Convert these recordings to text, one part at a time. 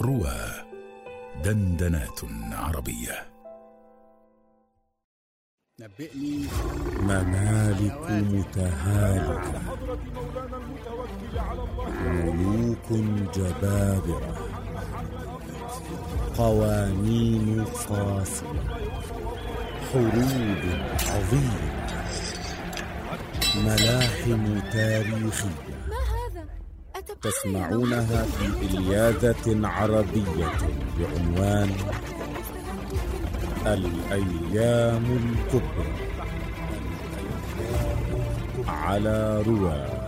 روى دندنات عربية. نبئني. ممالك متهالكة ملوك جبابرة. قوانين فاصلة. حروب عظيمة. ملاحم تاريخية. تسمعونها في إلياذة عربية بعنوان الأيام الكبرى. على رواه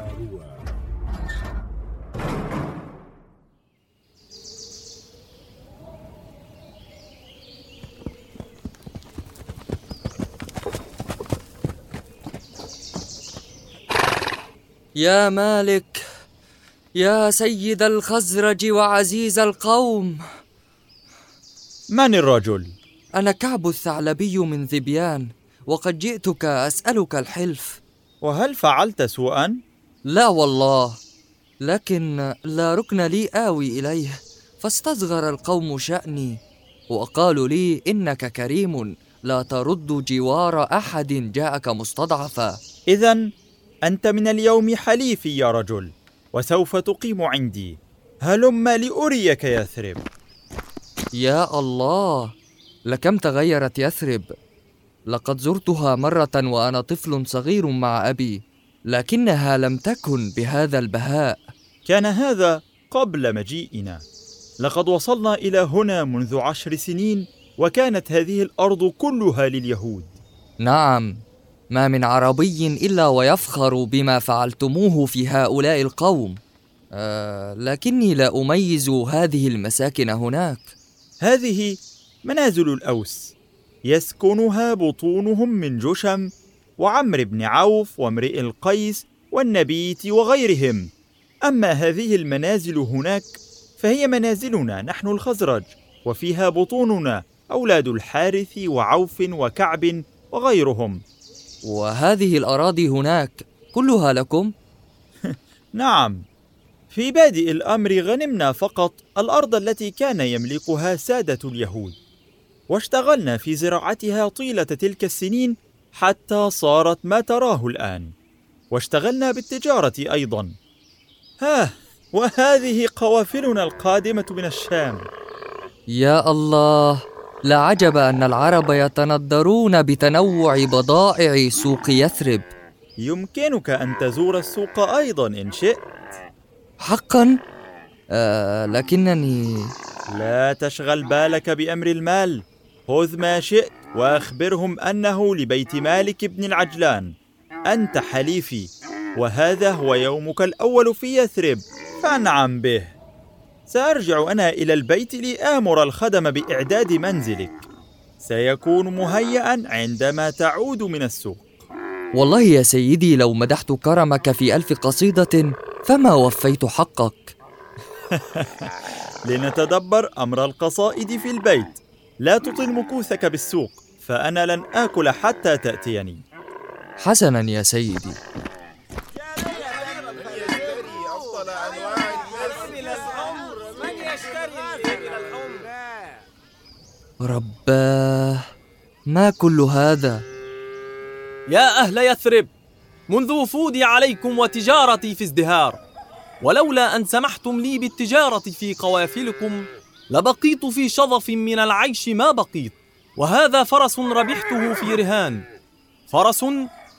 يا مالك يا سيد الخزرج وعزيز القوم من الرجل؟ أنا كعب الثعلبي من ذبيان وقد جئتك أسألك الحلف وهل فعلت سوءا؟ لا والله لكن لا ركن لي آوي إليه فاستصغر القوم شأني وقالوا لي إنك كريم لا ترد جوار أحد جاءك مستضعفا إذا أنت من اليوم حليفي يا رجل وسوف تقيم عندي. هلم لأريك يثرب. يا الله لكم تغيرت يثرب. لقد زرتها مرة وأنا طفل صغير مع أبي لكنها لم تكن بهذا البهاء. كان هذا قبل مجيئنا. لقد وصلنا إلى هنا منذ عشر سنين وكانت هذه الأرض كلها لليهود. نعم. ما من عربي إلا ويفخر بما فعلتموه في هؤلاء القوم. آه لكني لا أميز هذه المساكن هناك. هذه منازل الأوس. يسكنها بطونهم من جشم وعمرو بن عوف وامرئ القيس والنبيت وغيرهم. أما هذه المنازل هناك فهي منازلنا نحن الخزرج وفيها بطوننا أولاد الحارث وعوف وكعب وغيرهم. وهذه الأراضي هناك كلها لكم؟ نعم. في بادئ الأمر غنمنا فقط الأرض التي كان يملكها سادة اليهود. واشتغلنا في زراعتها طيلة تلك السنين حتى صارت ما تراه الآن. واشتغلنا بالتجارة أيضا. ها وهذه قوافلنا القادمة من الشام. يا الله! لا عجب أن العرب يتندرون بتنوع بضائع سوق يثرب. يمكنك أن تزور السوق أيضا إن شئت. حقا؟ آه لكنني لا تشغل بالك بأمر المال. خذ ما شئت وأخبرهم أنه لبيت مالك بن العجلان. أنت حليفي وهذا هو يومك الأول في يثرب. فانعم به. سأرجع أنا إلى البيت لآمر الخدم بإعداد منزلك. سيكون مهيئا عندما تعود من السوق. والله يا سيدي لو مدحت كرمك في ألف قصيدة فما وفيت حقك؟ لنتدبر أمر القصائد في البيت. لا تطل مكوثك بالسوق فأنا لن آكل حتى تأتيني. حسنا يا سيدي. رباه ما كل هذا؟ يا أهل يثرب منذ وفودي عليكم وتجارتي في ازدهار ولولا أن سمحتم لي بالتجارة في قوافلكم لبقيت في شظف من العيش ما بقيت وهذا فرس ربحته في رهان فرس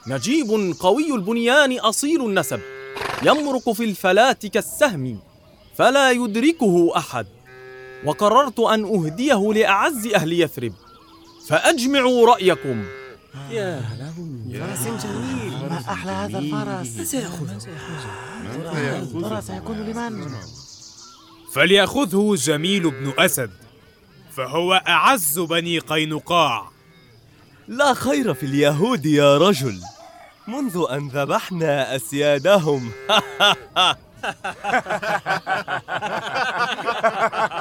نجيب قوي البنيان أصيل النسب يمرق في الفلاة كالسهم فلا يدركه أحد. وقررت أن أهديه لأعز أهل يثرب. فأجمعوا رأيكم. يا له فرس جميل. ما أحلى هذا الفرس؟ سيأخذه ترى سيكون لمن؟ فليأخذه جميل بن أسد فهو أعز بني قينقاع. لا خير في اليهود يا رجل. منذ أن ذبحنا أسيادهم.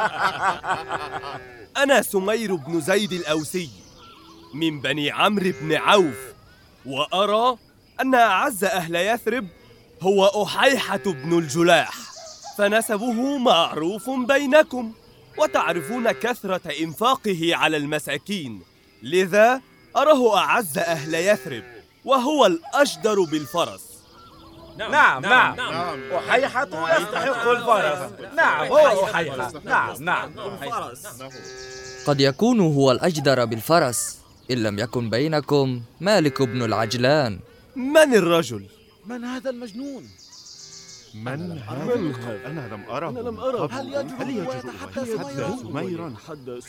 أنا سمير بن زيد الأوسي من بني عمرو بن عوف وأرى أن أعز أهل يثرب هو أحيحة بن الجلاح فنسبه معروف بينكم وتعرفون كثرة إنفاقه على المساكين لذا أراه أعز أهل يثرب وهو الأجدر بالفرس. نعم نعم نعم وحيحة يستحق الفرس. نعم هو حيحة نعم نعم. قد يكون هو الأجدر بالفرس إن لم يكن بينكم مالك بن العجلان. من الرجل؟ من هذا المجنون؟ من هذا؟ أنا لم أره أنا لم أره هل يجرؤ ويتحدث سميرا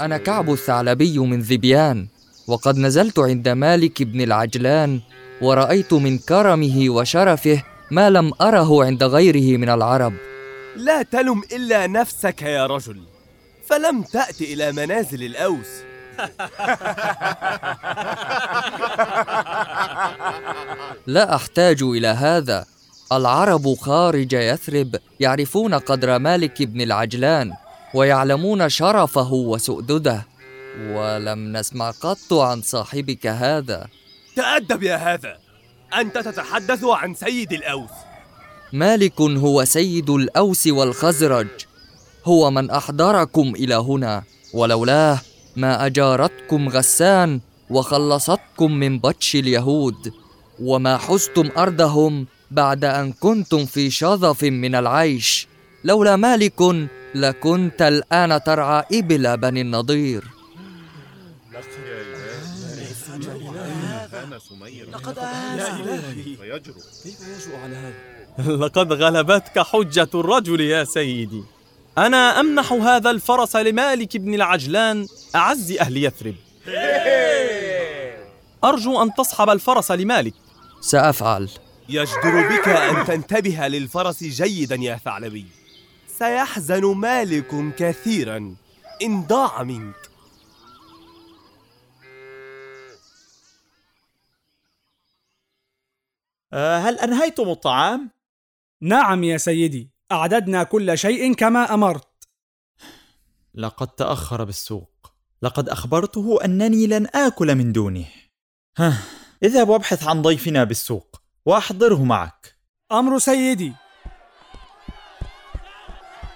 أنا كعب الثعلبي من ذبيان وقد نزلت عند مالك بن العجلان ورأيت من كرمه وشرفه ما لم أره عند غيره من العرب. لا تلم إلا نفسك يا رجل. فلم تأت إلى منازل الأوس. لا أحتاج إلى هذا. العرب خارج يثرب يعرفون قدر مالك بن العجلان ويعلمون شرفه وسؤدده. ولم نسمع قط عن صاحبك هذا. تأدب يا هذا. أنت تتحدث عن سيد الأوس. مالك هو سيد الأوس والخزرج. هو من أحضركم إلى هنا ولولاه ما أجارتكم غسان وخلصتكم من بطش اليهود. وما حزتم أرضهم بعد أن كنتم في شظف من العيش. لولا مالك لكنت الآن ترعى إبل بني النضير. لقد لقد غلبتك حجة الرجل يا سيدي. أنا أمنح هذا الفرس لمالك بن العجلان أعز أهل يثرب. أرجو أن تصحب الفرس لمالك. سأفعل. يجدر بك أن تنتبه للفرس جيدا يا ثعلبي. سيحزن مالك كثيرا. إن ضاع منك. هل أنهيتم الطعام؟ نعم يا سيدي أعددنا كل شيء كما أمرت لقد تأخر بالسوق لقد أخبرته أنني لن آكل من دونه ها اذهب وابحث عن ضيفنا بالسوق وأحضره معك أمر سيدي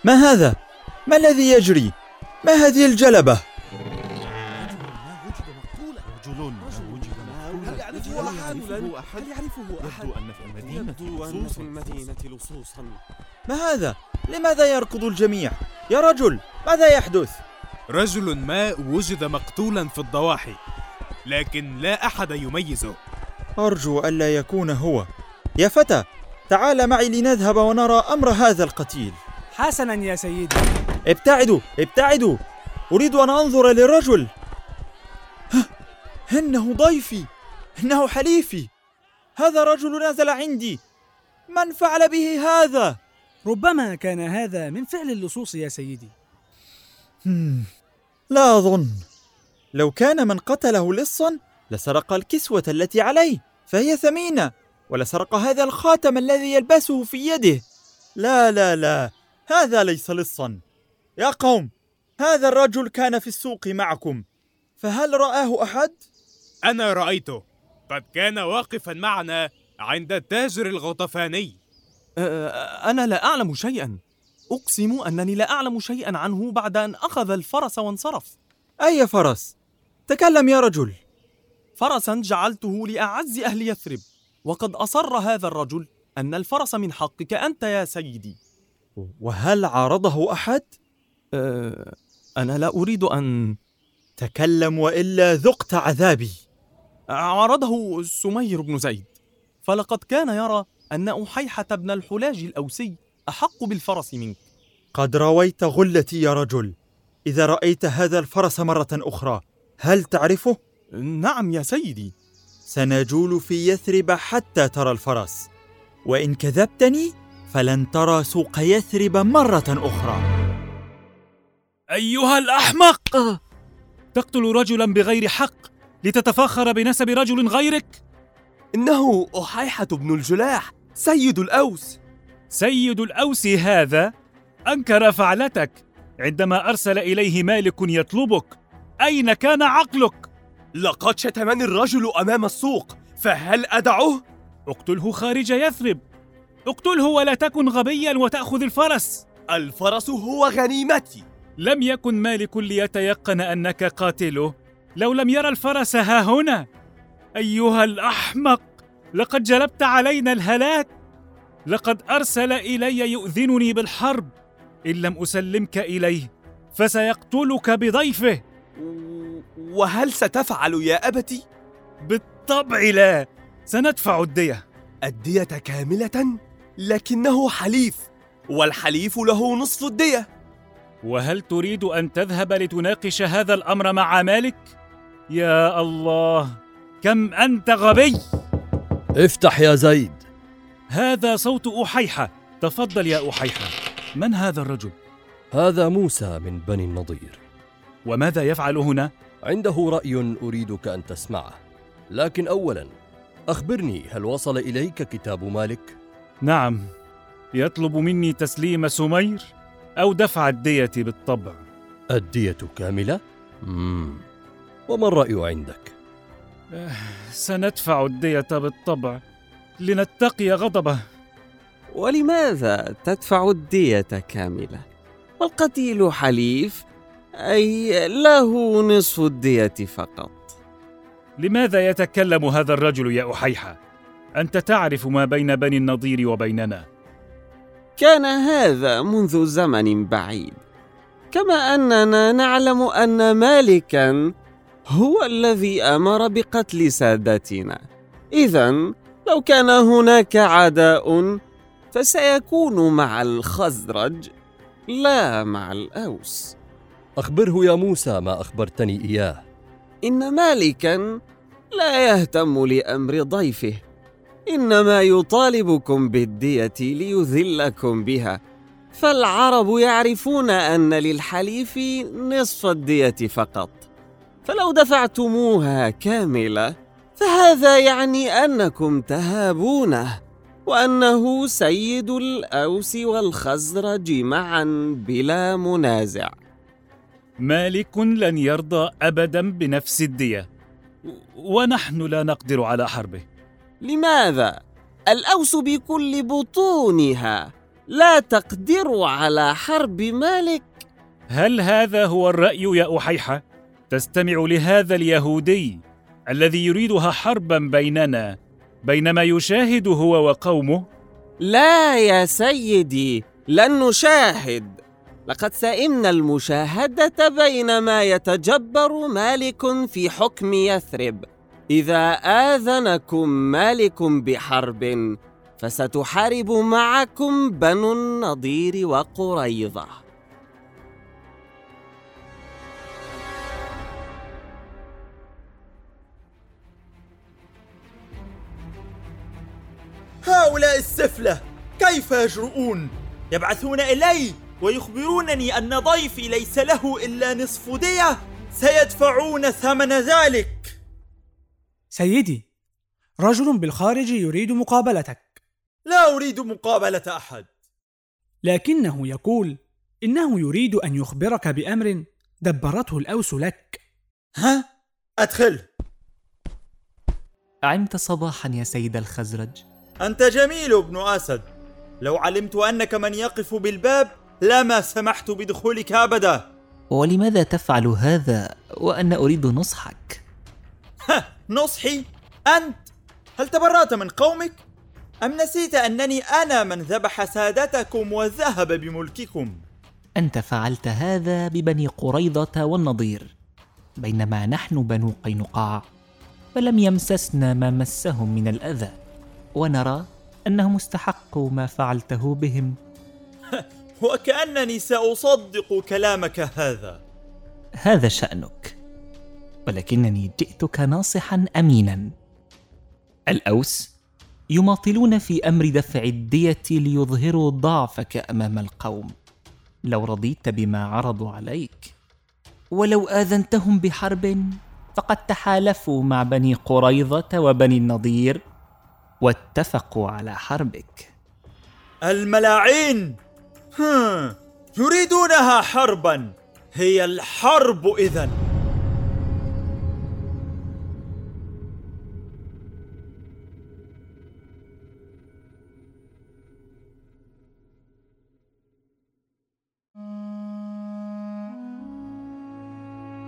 ما هذا؟ ما الذي يجري؟ ما هذه الجلبة؟ يعرفه أحد؟ هل يعرفه أحد؟ يبدو أن في المدينة يبدو أن في لصوصا المدينة لصوصا ما هذا؟ لماذا يركض الجميع؟ يا رجل ماذا يحدث؟ رجل ما وجد مقتولا في الضواحي لكن لا أحد يميزه أرجو ألا يكون هو يا فتى تعال معي لنذهب ونرى أمر هذا القتيل حسنا يا سيدي ابتعدوا ابتعدوا أريد أن أنظر للرجل ها، إنه ضيفي إنه حليفي. هذا رجل نزل عندي. من فعل به هذا؟ ربما كان هذا من فعل اللصوص يا سيدي. لا أظن. لو كان من قتله لصا لسرق الكسوة التي عليه فهي ثمينة ولسرق هذا الخاتم الذي يلبسه في يده. لا لا لا هذا ليس لصا. يا قوم هذا الرجل كان في السوق معكم. فهل رآه أحد؟ أنا رأيته. قد كان واقفا معنا عند التاجر الغطفاني. أه، أنا لا أعلم شيئا. أقسم أنني لا أعلم شيئا عنه بعد أن أخذ الفرس وانصرف. أي فرس؟ تكلم يا رجل. فرسا جعلته لأعز أهل يثرب. وقد أصر هذا الرجل أن الفرس من حقك أنت يا سيدي. وهل عارضه أحد؟ أه أنا لا أريد أن تكلم وإلا ذقت عذابي. عارضه سمير بن زيد. فلقد كان يرى أن أحيحة بن الحلاج الأوسي أحق بالفرس منك. قد رويت غلتي يا رجل. إذا رأيت هذا الفرس مرة أخرى هل تعرفه؟ نعم يا سيدي. سنجول في يثرب حتى ترى الفرس. وإن كذبتني فلن ترى سوق يثرب مرة أخرى. أيها الأحمق! تقتل رجلا بغير حق. لتتفاخر بنسب رجل غيرك؟ إنه أحيحة بن الجلاح سيد الأوس. سيد الأوس هذا؟ أنكر فعلتك. عندما أرسل إليه مالك يطلبك أين كان عقلك؟ لقد شتمني الرجل أمام السوق فهل أدعه؟ اقتله خارج يثرب. اقتله ولا تكن غبيا وتأخذ الفرس. الفرس هو غنيمتي. لم يكن مالك ليتيقن أنك قاتله. لو لم يرى الفرس ها هنا. أيها الأحمق لقد جلبت علينا الهلاك لقد أرسل إلي يؤذنني بالحرب. إن لم أسلمك إليه فسيقتلك بضيفه. وهل ستفعل يا أبتي؟ بالطبع لا. سندفع الدية. الدية كاملة؟ لكنه حليف والحليف له نصف الدية. وهل تريد أن تذهب لتناقش هذا الأمر مع مالك؟ يا الله كم أنت غبي! افتح يا زيد. هذا صوت أحيحة. تفضل يا أحيحة. من هذا الرجل؟ هذا موسى من بني النضير. وماذا يفعل هنا؟ عنده رأي أريدك أن تسمعه. لكن اولا أخبرني هل وصل إليك كتاب مالك؟ نعم. يطلب مني تسليم سمير أو دفع الدية بالطبع. الدية كاملة؟ مم. وما الرأي عندك؟ سندفع الدية بالطبع. لنتقي غضبه. ولماذا تدفع الدية كاملة؟ والقتيل حليف أي له نصف الدية فقط. لماذا يتكلم هذا الرجل يا أحيحة؟ أنت تعرف ما بين بني النضير وبيننا. كان هذا منذ زمن بعيد. كما أننا نعلم أن مالكا هو الذي أمر بقتل سادتنا. اذا لو كان هناك عداء فسيكون مع الخزرج لا مع الأوس. أخبره يا موسى ما أخبرتني إياه. إن مالكا لا يهتم لأمر ضيفه. إنما يطالبكم بالدية ليذلكم بها. فالعرب يعرفون أن للحليف نصف الدية فقط. فلو دفعتموها كاملة فهذا يعني أنكم تهابونه وأنه سيد الأوس والخزرج معا بلا منازع. مالك لن يرضى ابدا بنفس الدية. ونحن لا نقدر على حربه. لماذا؟ الأوس بكل بطونها. لا تقدر على حرب مالك. هل هذا هو الرأي يا أحيحة؟ تستمع لهذا اليهودي الذي يريدها حربا بيننا بينما يشاهد هو وقومه. لا يا سيدي لن نشاهد. لقد سئمنا المشاهدة بينما يتجبر مالك في حكم يثرب. إذا آذنكم مالك بحرب فستحارب معكم بنو النضير وقريظة. هؤلاء السفلة كيف يجرؤون؟ يبعثون إلي ويخبرونني أن ضيفي ليس له إلا نصف دية. سيدفعون ثمن ذلك. سيدي رجل بالخارج يريد مقابلتك. لا أريد مقابلة أحد. لكنه يقول إنه يريد أن يخبرك بأمر دبرته الأوس لك. ها؟ أدخل. عمت صباحا يا سيد الخزرج. أنت جميل ابن أسد لو علمت أنك من يقف بالباب لما سمحت بدخولك أبدا ولماذا تفعل هذا وأنا أريد نصحك؟ ها نصحي؟ أنت؟ هل تبرأت من قومك؟ أم نسيت أنني أنا من ذبح سادتكم وذهب بملككم؟ أنت فعلت هذا ببني قريظة والنضير بينما نحن بنو قينقاع فلم يمسسنا ما مسهم من الأذى ونرى أنهم استحقوا ما فعلته بهم. وكأنني سأصدق كلامك هذا. هذا شأنك ولكنني جئتك ناصحا أمينا. الأوس يماطلون في أمر دفع الدية ليظهروا ضعفك أمام القوم. لو رضيت بما عرضوا عليك ولو آذنتهم بحرب فقد تحالفوا مع بني قريظة وبني النضير. واتفقوا على حربك. الملاعين! هم. يريدونها حربا. هي الحرب إذن.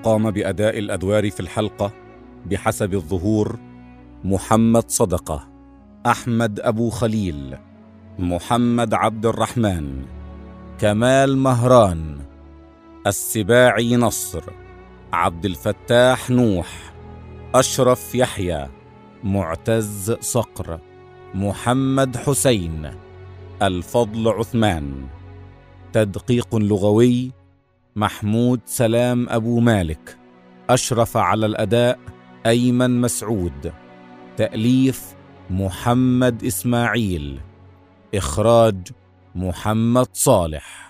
قام بأداء الأدوار في الحلقة بحسب الظهور محمد صدقة. أحمد أبو خليل محمد عبد الرحمن كمال مهران السباعي نصر عبد الفتاح نوح أشرف يحيى معتز صقر محمد حسين الفضل عثمان. تدقيق لغوي محمود سلام أبو مالك أشرف على الأداء أيمن مسعود. تأليف محمد إسماعيل إخراج محمد صالح.